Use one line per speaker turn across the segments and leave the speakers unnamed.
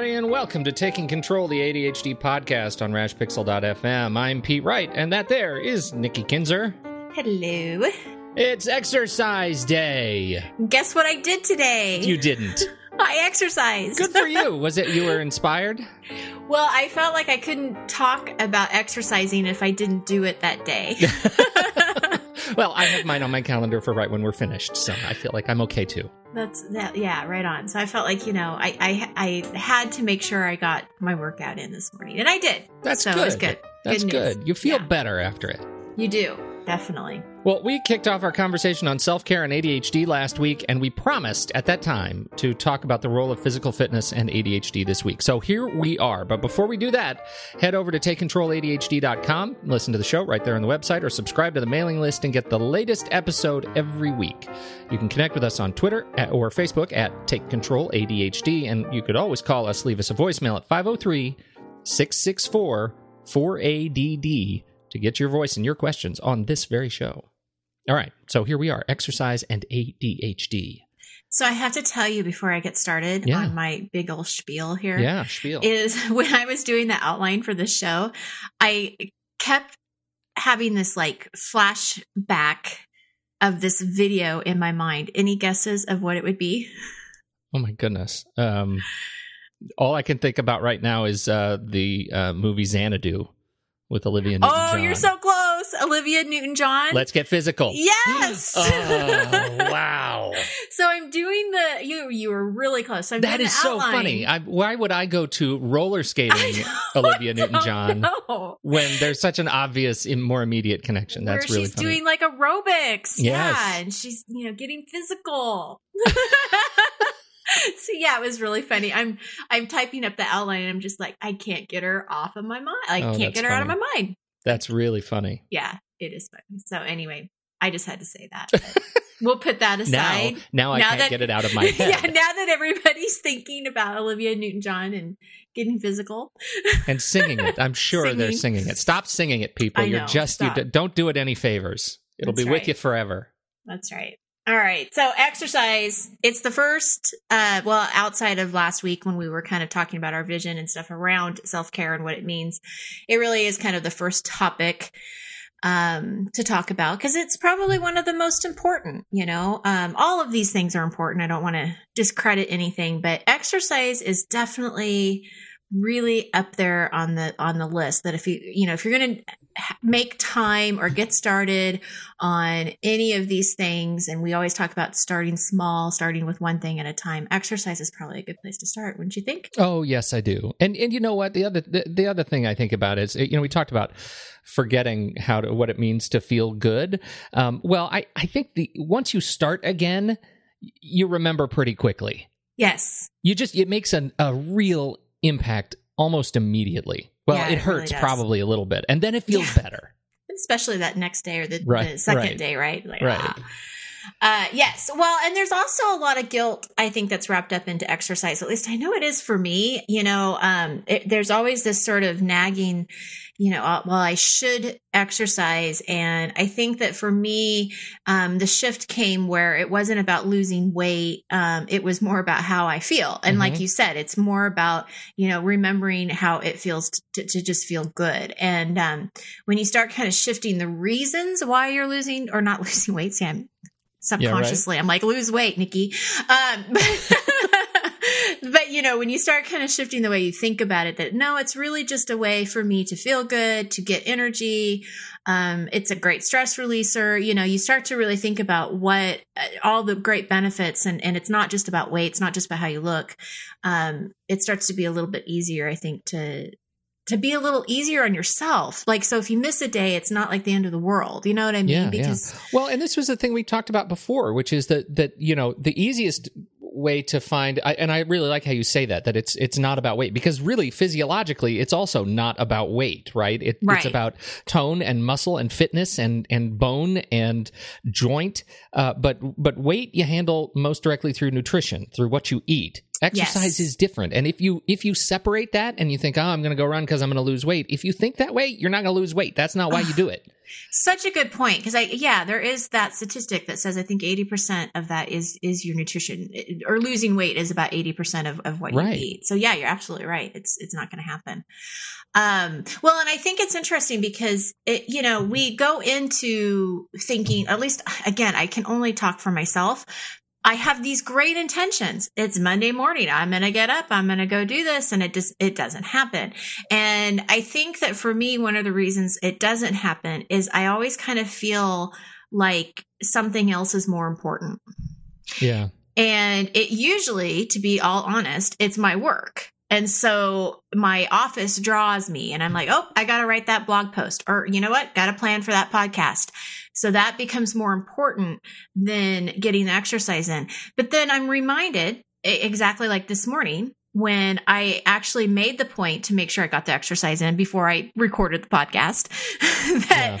Everybody, and welcome to Taking Control, the ADHD podcast on RadPixel.fm. I'm Pete Wright, and that there is Nikki Kinzer.
Hello.
It's exercise day.
Guess what I did today?
You didn't.
I exercised.
Good for you. Was it you were inspired?
Well, I felt like I couldn't talk about exercising if I didn't do it that day.
well, I have mine on my calendar for right when we're finished, so I feel like I'm okay too.
That's that. Yeah, right on. So I felt like you know, I I, I had to make sure I got my workout in this morning, and I did.
That's
so
good.
It was good.
That's
good.
good. You feel
Yeah.
better after it.
You do definitely.
Well, we kicked off our conversation on self care and ADHD last week, and we promised at that time to talk about the role of physical fitness and ADHD this week. So here we are. But before we do that, head over to takecontroladhd.com, listen to the show right there on the website, or subscribe to the mailing list and get the latest episode every week. You can connect with us on Twitter or Facebook at Take Control ADHD, and you could always call us, leave us a voicemail at 503 664 4ADD to get your voice and your questions on this very show. All right, so here we are exercise and ADHD.
So I have to tell you before I get started
Yeah.
on my big old spiel here.
Yeah, spiel.
is when I was doing the outline for the show, I kept having this like flashback of this video in my mind. Any guesses of what it would be?
oh my goodness. Um, all I can think about right now is uh, the uh, movie Xanadu with Olivia Newton. John.
Oh, you're so close. Olivia Newton John.
Let's get physical.
Yes.
oh, wow.
so I'm doing the you you were really close. So
That is so funny. I, why would I go to roller skating Olivia Newton John when there's such an obvious, more immediate connection? That's
Where
really
she's
funny.
doing like aerobics.
Yes.
Yeah, and she's you know getting physical. so yeah, it was really funny. I'm I'm typing up the outline and I'm just like I can't get her off of my mind. I
Oh,
can't get her out of my mind.
That's really funny.
Yeah, it is funny. So anyway, I just had to say that. we'll put that
Now,
aside.
now I
Now
can't
that-
get it out of my head.
yeah, now that everybody's thinking about Olivia Newton John and getting physical.
and singing it. I'm sure they're
Singing.
singing it. Stop singing it, people. You're just you
stop.
don't do it any favors. It'll
That's
be with you forever.
That's right. All right. So exercise, it's the first uh well outside of last week when we were kind of talking about our vision and stuff around self-care and what it means. It really is kind of the first topic um to talk about because it's probably one of the most important, you know. Um all of these things are important. I don't want to discredit anything, but exercise is definitely really up there on the on the list that if you you know if you're going to make time or get started on any of these things and we always talk about starting small starting with one thing at a time exercise is probably a good place to start wouldn't you think
Oh yes, I do. And and you know what? The other the, the other thing I think about is you know we talked about forgetting how to what it means to feel good. Um, well, I I think the once you start again, you remember pretty quickly.
yes
You just it makes an, a real impact almost immediately. Well,
Yeah,
it
it really
hurts probably a little bit, and then it feels
Yeah.
better.
especially that next day or the,
Right,
the second
right.
day right like
Right.
ah. Uh, yes. Well, and there's also a lot of guilt, I think, that's wrapped up into exercise. At least I know it is for me. You know, um, it, there's always this sort of nagging, you know, uh, well, I should exercise. And I think that for me, um, the shift came where it wasn't about losing weight. Um, it was more about how I feel. And mm-hmm. like you said, it's more about, you know, remembering how it feels to, to just feel good. And um, when you start kind of shifting the reasons why you're losing or not losing weight, Sam, subconsciously, yeah, right? I'm like, lose weight, Nikki. Um, but you know, when you start kind of shifting the way you think about it, that no, it's really just a way for me to feel good, to get energy. Um, it's a great stress releaser. You know, you start to really think about what uh, all the great benefits, and and it's not just about weight. It's not just about how you look. Um, it starts to be a little bit easier, I think, to to be a little easier on yourself. Like, so if you miss a day, it's not like the end of the world. You know what I mean?
Yeah, because yeah. well, and this was the thing we talked about before, which is that that you know the easiest way to find I, and I really like how you say that that it's it's not about weight because really physiologically it's also not about weight right? It, right. it's about tone and muscle and fitness and and bone and joint uh, but but weight you handle most directly through nutrition through what you eat exercise yes. is different and if you if you separate that and you think oh i'm going to go run because i'm going to lose weight if you think that way you're not going to lose weight that's not why you do it
such a good point because I yeah there is that statistic that says I think eighty percent of that is is your nutrition or losing weight is about eighty percent of, of what right. you eat. So yeah, you're absolutely right. It's it's not going to happen. Um, well, and I think it's interesting because it you know we go into thinking at least again I can only talk for myself, I have these great intentions. It's Monday morning. I'm going to get up. I'm going to go do this. And it just, it doesn't happen. And I think that for me, one of the reasons it doesn't happen is I always kind of feel like something else is more important.
Yeah.
And it usually, to be all honest, it's my work. And so my office draws me and I'm like, oh, I got to write that blog post or you know what? Got to plan for that podcast. So that becomes more important than getting the exercise in. But then I'm reminded exactly like this morning when I actually made the point to make sure I got the exercise in before I recorded the podcast that yeah.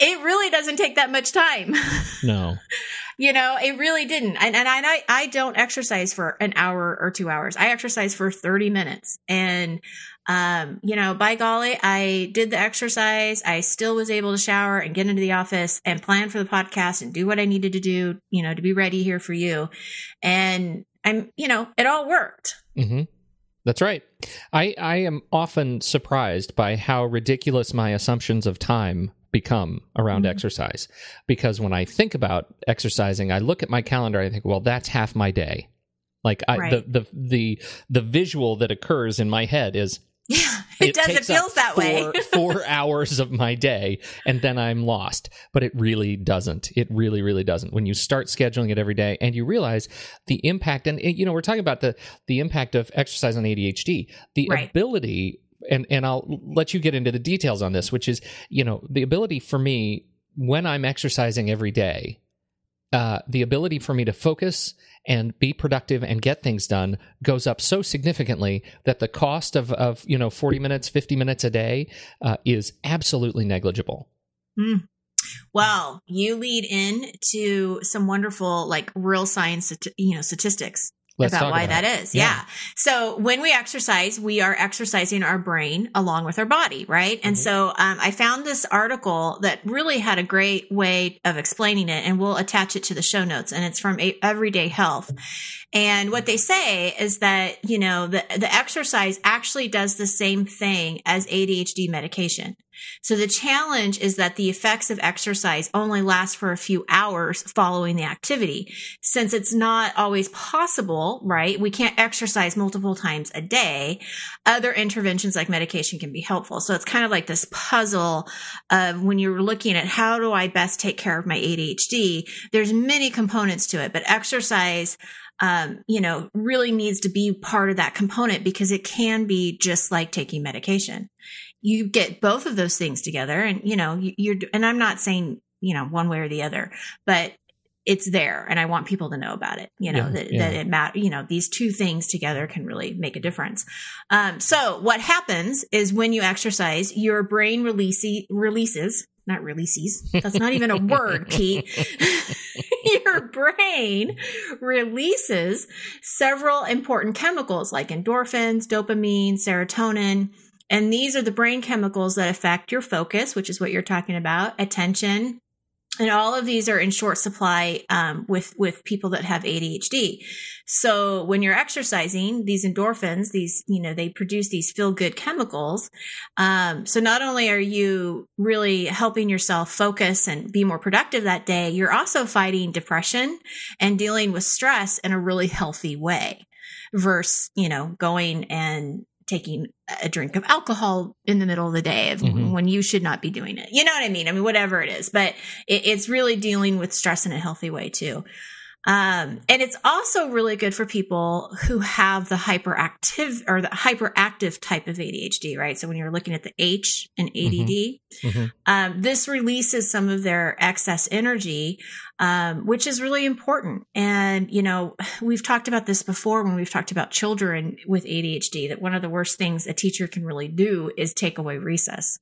it really doesn't take that much time.
No.
you know, it really didn't. And, and I, I don't exercise for an hour or two hours. I exercise for 30 minutes. And, um, you know, by golly, I did the exercise. I still was able to shower and get into the office and plan for the podcast and do what I needed to do, you know, to be ready here for you. And I'm, you know, it all worked.
Mm-hmm. That's right. I, I am often surprised by how ridiculous my assumptions of time become around mm-hmm. exercise. Because when I think about exercising, I look at my calendar, I think, well, that's half my day. Like I, right. the, the the the visual that occurs in my head is
yeah, it, it does. It feels that
four,
way.
four hours of my day, and then I'm lost. But it really doesn't. It really, really doesn't. When you start scheduling it every day, and you realize the impact, and you know, we're talking about the the impact of exercise on ADHD, the right. ability, and and I'll let you get into the details on this, which is you know the ability for me when I'm exercising every day, uh, the ability for me to focus and be productive and get things done goes up so significantly that the cost of, of you know 40 minutes 50 minutes a day uh, is absolutely negligible
mm. well you lead in to some wonderful like real science you know statistics Let's about why about that is. Yeah. yeah. So when we exercise, we are exercising our brain along with our body, right? Mm-hmm. And so um, I found this article that really had a great way of explaining it, and we'll attach it to the show notes. And it's from Everyday Health. And what they say is that, you know, the, the exercise actually does the same thing as ADHD medication. So the challenge is that the effects of exercise only last for a few hours following the activity. Since it's not always possible, right? We can't exercise multiple times a day. Other interventions like medication can be helpful. So it's kind of like this puzzle of when you're looking at how do I best take care of my ADHD? There's many components to it, but exercise um, you know, really needs to be part of that component because it can be just like taking medication. You get both of those things together and, you know, you're, and I'm not saying, you know, one way or the other, but it's there and I want people to know about it, you know, yeah, that, yeah. that it matter, you know, these two things together can really make a difference. Um, so what happens is when you exercise, your brain release, releases not releases. That's not even a word, Pete. Your brain releases several important chemicals like endorphins, dopamine, serotonin, And these are the brain chemicals that affect your focus, which is what you're talking about, attention, and all of these are in short supply um, with with people that have ADHD. So when you're exercising, these endorphins, these you know they produce these feel good chemicals. Um, so not only are you really helping yourself focus and be more productive that day, you're also fighting depression and dealing with stress in a really healthy way. Versus you know going and taking a drink of alcohol in the middle of the day of mm-hmm. when you should not be doing it. You know what I mean? I mean, whatever it is, but it, it's really dealing with stress in a healthy way too. Um, and it's also really good for people who have the hyperactive or the hyperactive type of ADHD, right? So when you're looking at the H and ADD, mm-hmm. Mm-hmm. Um, this releases some of their excess energy, um, which is really important. And, you know, we've talked about this before when we've talked about children with ADHD, that one of the worst things a teacher can really do is take away recess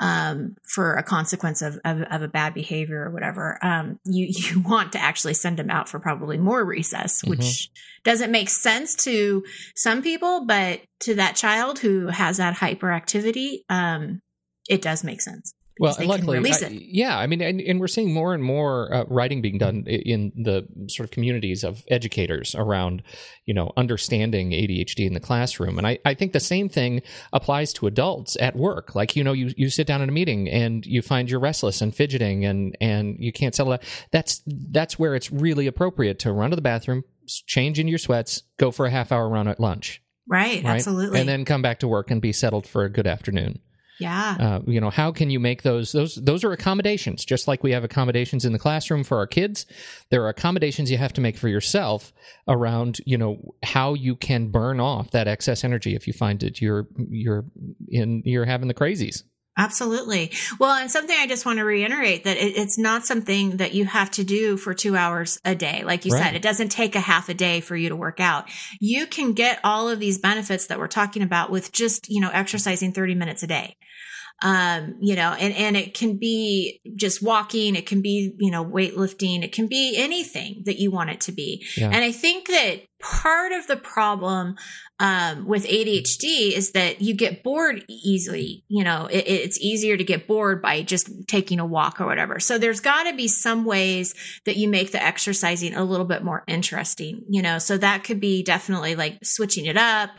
um, for a consequence of, of, of, a bad behavior or whatever, um, you, you want to actually send them out for probably more recess, mm-hmm. which doesn't make sense to some people, but to that child who has that hyperactivity, um, it does make sense
well, luckily, I, yeah. I mean, and, and, we're seeing more and more uh, writing being done in the sort of communities of educators around, you know, understanding ADHD in the classroom. And I, I think the same thing applies to adults at work. Like, you know, you, you sit down in a meeting and you find you're restless and fidgeting and, and you can't settle that. That's, that's where it's really appropriate to run to the bathroom, change in your sweats, go for a half hour run at lunch.
Right, right, absolutely.
And then come back to work and be settled for a good afternoon.
Yeah. Uh,
you know, how can you make those those those are accommodations, just like we have accommodations in the classroom for our kids. There are accommodations you have to make for yourself around, you know, how you can burn off that excess energy if you find that you're you're in you're having the crazies.
Absolutely. Well, and something I just want to reiterate that it, it's not something that you have to do for two hours a day. Like you right. said, it doesn't take a half a day for you to work out. You can get all of these benefits that we're talking about with just, you know, exercising 30 minutes a day um, you know, and, and it can be just walking. It can be, you know, weightlifting. It can be anything that you want it to be. Yeah. And I think that part of the problem um, with ADHD is that you get bored easily. You know, it, it's easier to get bored by just taking a walk or whatever. So there's got to be some ways that you make the exercising a little bit more interesting. You know, so that could be definitely like switching it up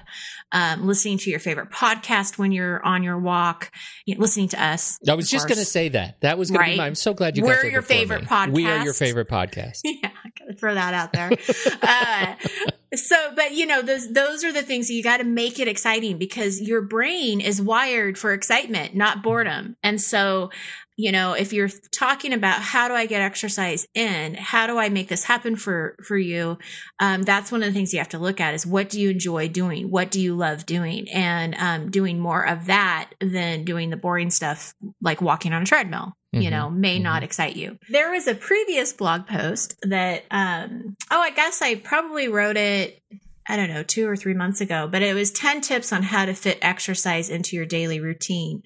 um, listening to your favorite podcast when you're on your walk, you know, listening to us.
I was just going to say that. That was going right? to be my, I'm so glad you
We're your favorite podcast.
We are your favorite podcast.
yeah, I got to throw that out there. uh, so, but you know, those, those are the things you got to make it exciting because your brain is wired for excitement, not boredom. And so, you know if you're talking about how do i get exercise in how do i make this happen for for you um, that's one of the things you have to look at is what do you enjoy doing what do you love doing and um, doing more of that than doing the boring stuff like walking on a treadmill you mm-hmm. know may mm-hmm. not excite you there was a previous blog post that um oh i guess i probably wrote it I don't know, two or three months ago, but it was 10 tips on how to fit exercise into your daily routine.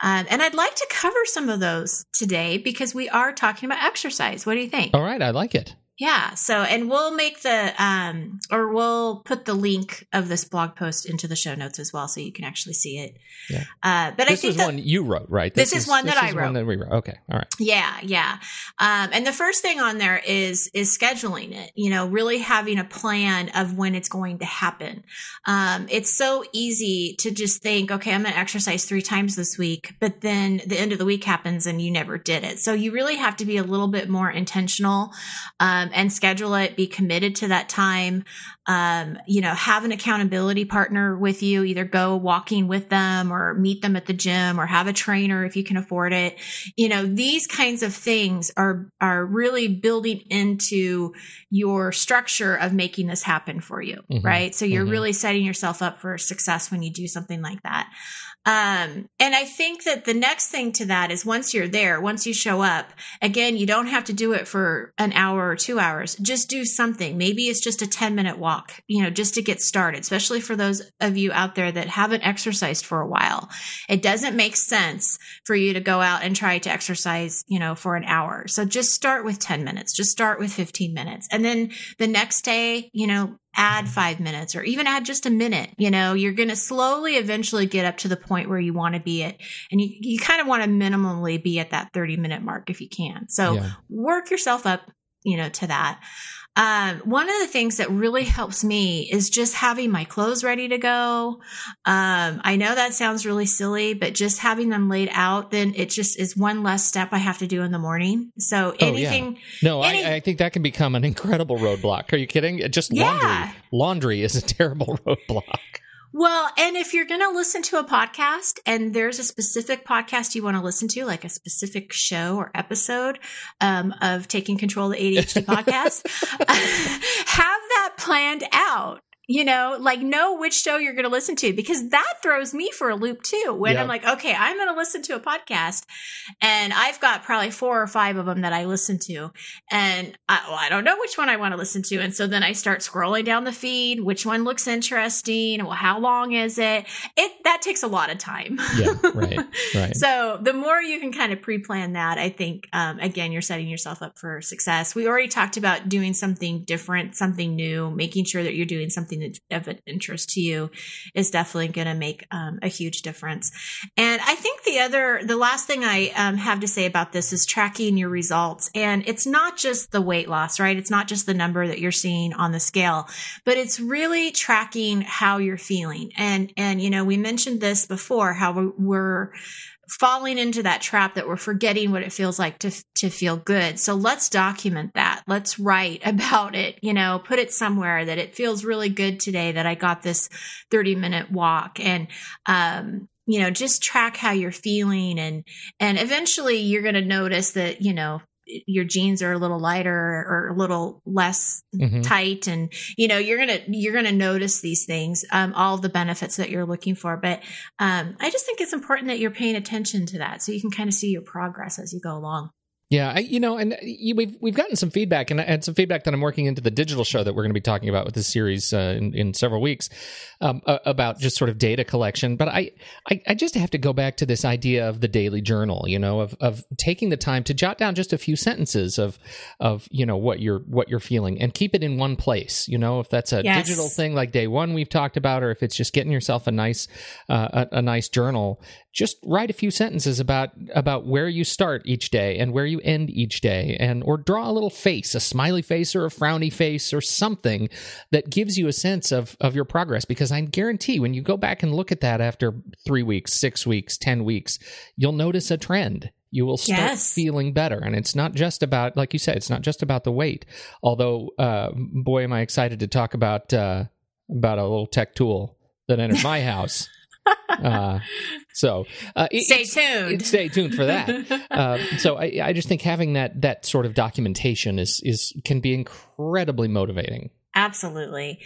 Um, and I'd like to cover some of those today because we are talking about exercise. What do you think?
All right, I like it.
Yeah. So, and we'll make the, um, or we'll put the link of this blog post into the show notes as well, so you can actually see it.
Yeah. Uh, but this I think This is one you wrote, right?
This, this is, is, one that I wrote. One
that we wrote. Okay. All right.
Yeah. Yeah. Um, and the first thing on there is is scheduling it. You know, really having a plan of when it's going to happen. Um, it's so easy to just think, okay, I'm going to exercise three times this week, but then the end of the week happens and you never did it. So you really have to be a little bit more intentional. Um, um, and schedule it, be committed to that time. Um, you know, have an accountability partner with you, either go walking with them or meet them at the gym or have a trainer if you can afford it. You know, these kinds of things are, are really building into your structure of making this happen for you. Mm-hmm. Right. So you're mm-hmm. really setting yourself up for success when you do something like that. Um, and I think that the next thing to that is once you're there, once you show up, again, you don't have to do it for an hour or two hours. Just do something. Maybe it's just a 10 minute walk, you know, just to get started, especially for those of you out there that haven't exercised for a while. It doesn't make sense for you to go out and try to exercise, you know, for an hour. So just start with 10 minutes, just start with 15 minutes. And then the next day, you know, add five minutes or even add just a minute. You know, you're going to slowly eventually get up to the point where you want to be at. And you, you kind of want to minimally be at that 30 minute mark if you can. So yeah. work yourself up, you know, to that. Um, one of the things that really helps me is just having my clothes ready to go. Um, I know that sounds really silly, but just having them laid out, then it just is one less step I have to do in the morning. So anything.
Oh, yeah. No, any, I, I, think that can become an incredible roadblock. Are you kidding? Just laundry. Yeah. Laundry is a terrible roadblock.
Well, and if you're going to listen to a podcast and there's a specific podcast you want to listen to, like a specific show or episode um, of Taking Control of the ADHD podcast, have that planned out you know, like know which show you're going to listen to because that throws me for a loop too. When yeah. I'm like, okay, I'm going to listen to a podcast and I've got probably four or five of them that I listen to and I, well, I don't know which one I want to listen to. And so then I start scrolling down the feed, which one looks interesting? Well, how long is it? It, that takes a lot of time.
Yeah, right, right.
so the more you can kind of pre-plan that, I think, um, again, you're setting yourself up for success. We already talked about doing something different, something new, making sure that you're doing something something that's of interest to you is definitely going to make um, a huge difference. And I think the other, the last thing I um, have to say about this is tracking your results. And it's not just the weight loss, right? It's not just the number that you're seeing on the scale, but it's really tracking how you're feeling. And, and, you know, we mentioned this before, how we're, falling into that trap that we're forgetting what it feels like to to feel good. So let's document that. Let's write about it, you know, put it somewhere that it feels really good today that I got this 30 minute walk and um you know just track how you're feeling and and eventually you're going to notice that you know your jeans are a little lighter or a little less mm-hmm. tight and you know you're gonna you're gonna notice these things um, all the benefits that you're looking for but um, i just think it's important that you're paying attention to that so you can kind of see your progress as you go along
yeah, I, you know, and uh, we've we've gotten some feedback, and, and some feedback that I'm working into the digital show that we're going to be talking about with this series uh, in, in several weeks um, uh, about just sort of data collection. But I, I, I just have to go back to this idea of the daily journal, you know, of of taking the time to jot down just a few sentences of of you know what you're what you're feeling and keep it in one place. You know, if that's a yes. digital thing like day one we've talked about, or if it's just getting yourself a nice uh, a, a nice journal just write a few sentences about about where you start each day and where you end each day and or draw a little face a smiley face or a frowny face or something that gives you a sense of of your progress. Because i guarantee when you go back and look at that after 3 weeks 6 weeks 10 weeks you'll notice a trend. You will start yes. feeling better. And it's not just about like you said it's not just about the weight. Although uh, boy am i excited to talk about uh, about a little tech tool that entered my house uh, so
uh, stay tuned.
stay tuned for that. uh, so I, I just think having that that sort of documentation is is can be incredibly motivating.
Absolutely.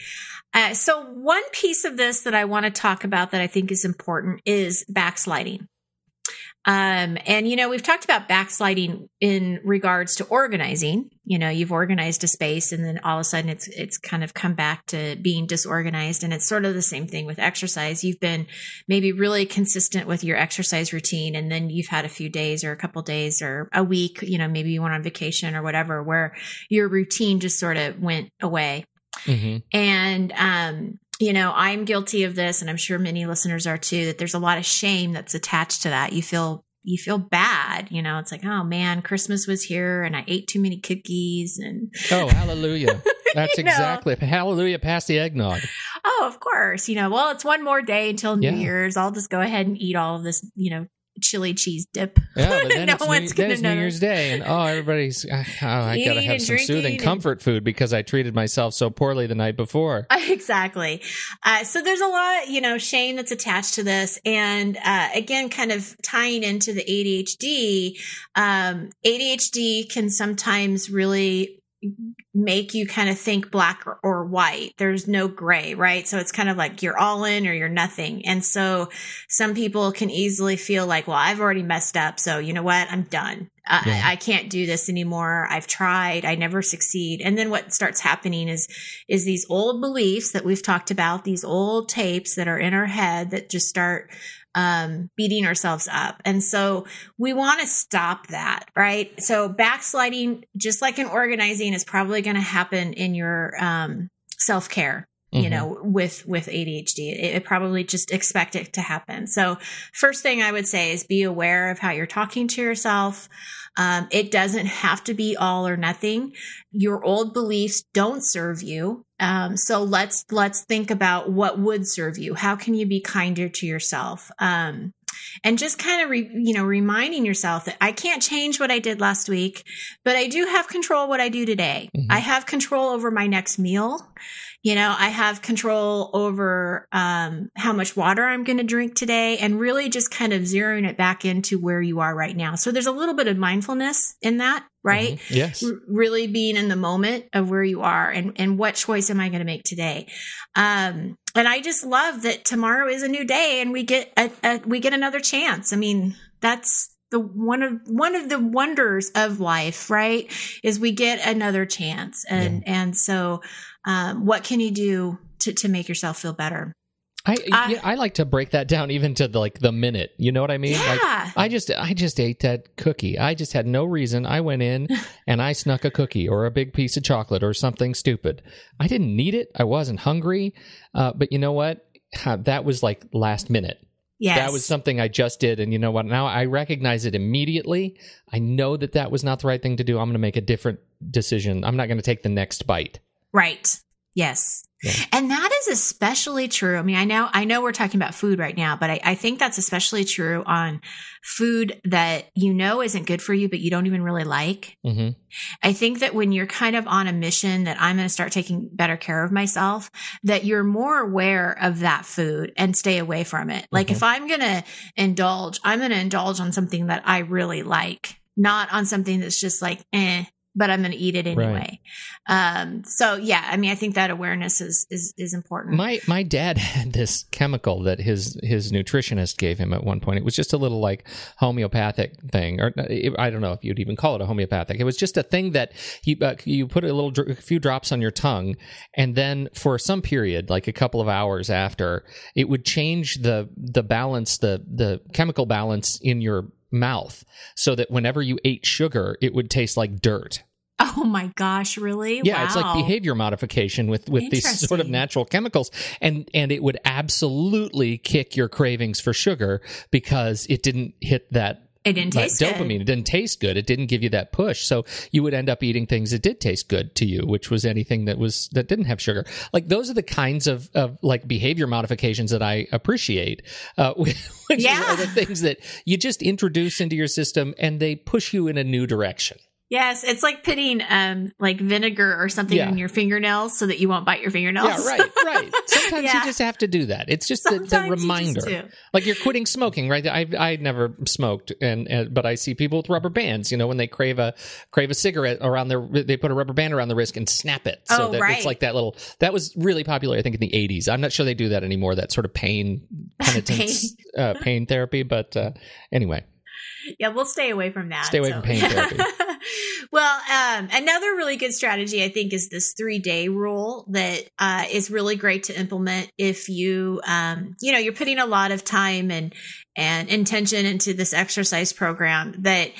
Uh, so one piece of this that I want to talk about that I think is important is backsliding. Um, and you know, we've talked about backsliding in regards to organizing. You know, you've organized a space and then all of a sudden it's it's kind of come back to being disorganized. And it's sort of the same thing with exercise. You've been maybe really consistent with your exercise routine, and then you've had a few days or a couple days or a week, you know, maybe you went on vacation or whatever, where your routine just sort of went away. Mm-hmm. And um you know, I'm guilty of this, and I'm sure many listeners are too, that there's a lot of shame that's attached to that. You feel you feel bad, you know, it's like, oh man, Christmas was here and I ate too many cookies and
Oh, hallelujah. That's exactly know. hallelujah past the eggnog.
Oh, of course. You know, well, it's one more day until New yeah. Year's. I'll just go ahead and eat all of this, you know, chili cheese dip.
Yeah, but then no it's, one's New, then New Year's Day, and oh, everybody's oh, I gotta have some soothing comfort food because I treated myself so poorly the night before.
Exactly. Uh, so there's a lot, you know, shame that's attached to this, and uh, again, kind of tying into the ADHD. Um, ADHD can sometimes really Mm-hmm. make you kind of think black or, or, white. There's no gray, right? So it's kind of like you're all in or you're nothing. And so some people can easily feel like, well, I've already messed up. So you know what? I'm done. I, yeah. I can't do this anymore. I've tried. I never succeed. And then what starts happening is, is these old beliefs that we've talked about, these old tapes that are in our head that just start um, beating ourselves up. And so we want to stop that, right? So backsliding, just like in organizing, is probably going to happen in your um, self care you mm-hmm. know with with adhd it, it, probably just expect it to happen so first thing i would say is be aware of how you're talking to yourself um, it doesn't have to be all or nothing your old beliefs don't serve you um, so let's let's think about what would serve you how can you be kinder to yourself um, and just kind of re, you know reminding yourself that I can't change what I did last week, but I do have control what I do today. Mm-hmm. I have control over my next meal. You know, I have control over um, how much water I'm going to drink today, and really just kind of zeroing it back into where you are right now. So there's a little bit of mindfulness in that, right?
Mm-hmm. Yes. R-
really being in the moment of where you are and and what choice am I going to make today? Um, and I just love that tomorrow is a new day and we get a, a, we get another chance. I mean, that's the one of one of the wonders of life, right? Is we get another chance. And yeah. and so um, what can you do to to make yourself feel better?
I uh, yeah, I like to break that down even to the, like the minute. You know what I mean?
Yeah.
Like I just I just ate that cookie. I just had no reason. I went in and I snuck a cookie or a big piece of chocolate or something stupid. I didn't need it. I wasn't hungry. Uh, but you know what? That was like last minute.
Yes.
That was something I just did. And you know what? Now I recognize it immediately. I know that that was not the right thing to do. I'm going to make a different decision. I'm not going to take the next bite.
Right. Yes. Yeah. And that is especially true. I mean, I know, I know we're talking about food right now, but I, I, think that's especially true on food that you know isn't good for you, but you don't even really like. Mm-hmm. I think that when you're kind of on a mission that I'm going to start taking better care of myself, that you're more aware of that food and stay away from it. Like mm-hmm. if I'm going to indulge, I'm going to indulge on something that I really like, not on something that's just like, eh, but I'm going to eat it anyway. Right. Um, so yeah, I mean, I think that awareness is, is, is important.
My, my dad had this chemical that his, his nutritionist gave him at one point. It was just a little like homeopathic thing, or I don't know if you'd even call it a homeopathic. It was just a thing that you, uh, you put a little, a few drops on your tongue. And then for some period, like a couple of hours after, it would change the, the balance, the, the chemical balance in your mouth so that whenever you ate sugar, it would taste like dirt.
Oh my gosh, really?
Yeah,
wow.
it's like behavior modification with with these sort of natural chemicals and and it would absolutely kick your cravings for sugar because it didn't hit that
it didn't taste
dopamine.
Good.
It didn't taste good. It didn't give you that push. So you would end up eating things that did taste good to you, which was anything that was that didn't have sugar. Like those are the kinds of, of like behavior modifications that I appreciate. Uh, which
yeah.
are the things that you just introduce into your system and they push you in a new direction.
Yes, it's like putting um like vinegar or something yeah. in your fingernails so that you won't bite your fingernails.
Yeah, right, right. Sometimes yeah. you just have to do that. It's just the, the, reminder. You like you're quitting smoking, right? I I never smoked, and, and, but I see people with rubber bands. You know, when they crave a crave a cigarette around their, they put a rubber band around the wrist and snap it.
So
oh, that
right.
it's like that little. That was really popular, I think, in the '80s. I'm not sure they do that anymore. That sort of pain penitence pain, uh, pain therapy, but uh, anyway.
Yeah, we'll stay away from that.
Stay away so. from pain therapy.
well, um, another really good strategy, I think, is this three day rule that uh, is really great to implement if you, um, you know, you're putting a lot of time and and intention into this exercise program. That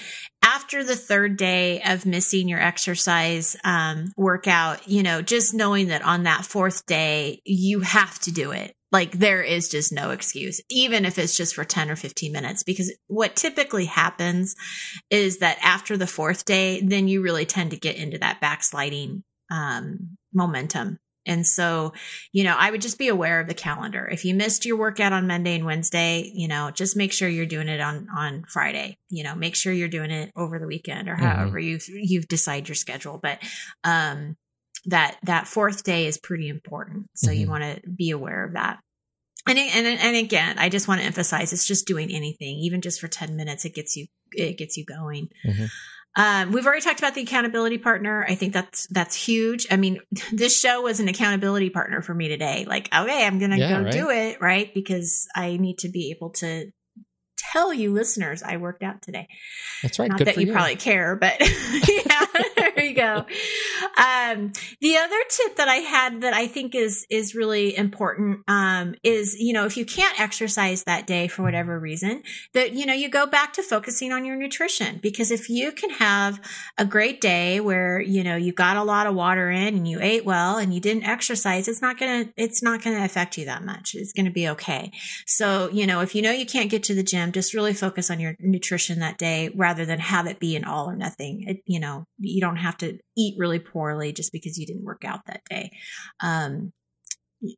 after the third day of missing your exercise um, workout, you know, just knowing that on that fourth day you have to do it like there is just no excuse, even if it's just for 10 or 15 minutes. Because what typically happens is that after the fourth day, then you really tend to get into that backsliding um, momentum. And so, you know, I would just be aware of the calendar. If you missed your workout on Monday and Wednesday, you know, just make sure you're doing it on on Friday. You know, make sure you're doing it over the weekend or mm-hmm. however you've you've decide your schedule. But um that that fourth day is pretty important. So mm-hmm. you want to be aware of that. And, and and again, I just want to emphasize it's just doing anything, even just for 10 minutes, it gets you it gets you going. Mm-hmm. Um, we've already talked about the accountability partner. I think that's that's huge. I mean, this show was an accountability partner for me today. Like, okay, I'm gonna yeah, go right? do it, right? Because I need to be able to tell you listeners I worked out today.
That's right.
Not
Good
that you,
you,
probably care, but yeah, there you go. um, the other tip that I had that I think is is really important um, is you know if you can't exercise that day for whatever reason that you know you go back to focusing on your nutrition. Because if you can have a great day where you know you got a lot of water in and you ate well and you didn't exercise it's not gonna it's not gonna affect you that much. It's gonna be okay. So you know if you know you can't get to the gym just really focus on your nutrition that day rather than have it be an all or nothing. It, you know you don't have to eat really poorly just because you didn't work out that day. Um,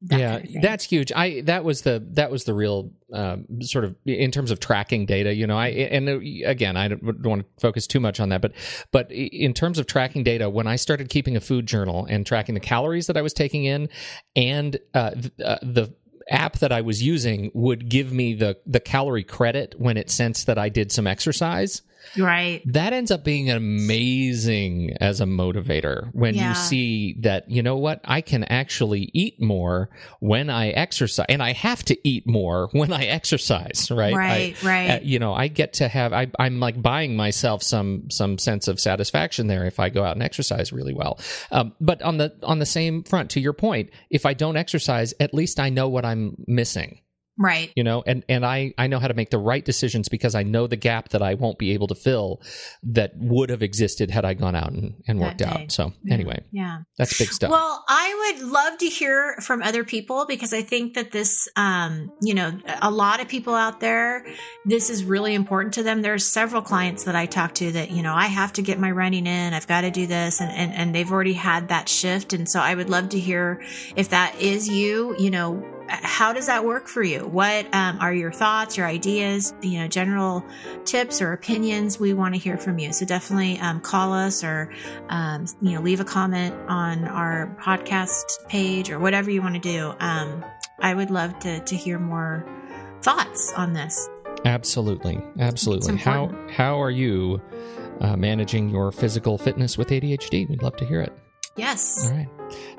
that yeah, kind of that's huge. I that was the that was the real um, sort of in terms of tracking data. You know, I and uh, again, I don't, don't, want to focus too much on that, but but in terms of tracking data, when I started keeping a food journal and tracking the calories that I was taking in, and uh, uh, the app that I was using would give me the the calorie credit when it sensed that I did some exercise.
Right.
That ends up being amazing as a motivator when yeah. you see that, you know what, I can actually eat more when I exercise and I have to eat more when I exercise, right?
Right,
I,
right.
Uh, you know, I get to have, I, I'm like buying myself some, some sense of satisfaction there if I go out and exercise really well. Um, but on the, on the same front, to your point, if I don't exercise, at least I know what I'm missing
right.
You know and and i i know how to make the right decisions because i know the gap that i won't be able to fill that would have existed had i gone out and, and worked out. so
yeah.
anyway
yeah.
that's big stuff.
Well i would love to hear from other people because i think that this um you know a lot of people out there this is really important to them. There's several clients that i talk to that you know i have to get my running in. I've got to do this. And and, and they've already had that shift. And so i would love to hear if that is you you know how does that work for you? What um, are your thoughts, your ideas, you know, general tips or opinions? We want to hear from you. So definitely um, call us or, um, you know, leave a comment on our podcast page or whatever you want to do. Um, I would love to, to hear more thoughts on this.
Absolutely. Absolutely. How, how are you uh, managing your physical fitness with ADHD? We'd love to hear it.
Yes.
All right.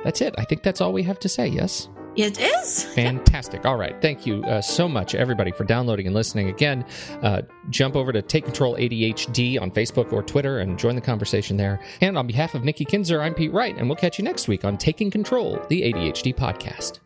That's it. I think that's all we have to say. Yes.
It is.
Fantastic. All right. Thank you uh, so much, everybody, for downloading and listening. Again, uh, jump over to Take Control ADHD on Facebook or Twitter and join the conversation there. And on behalf of Nikki Kinzer, I'm Pete Wright, and we'll catch you next week on Taking Control, the ADHD podcast.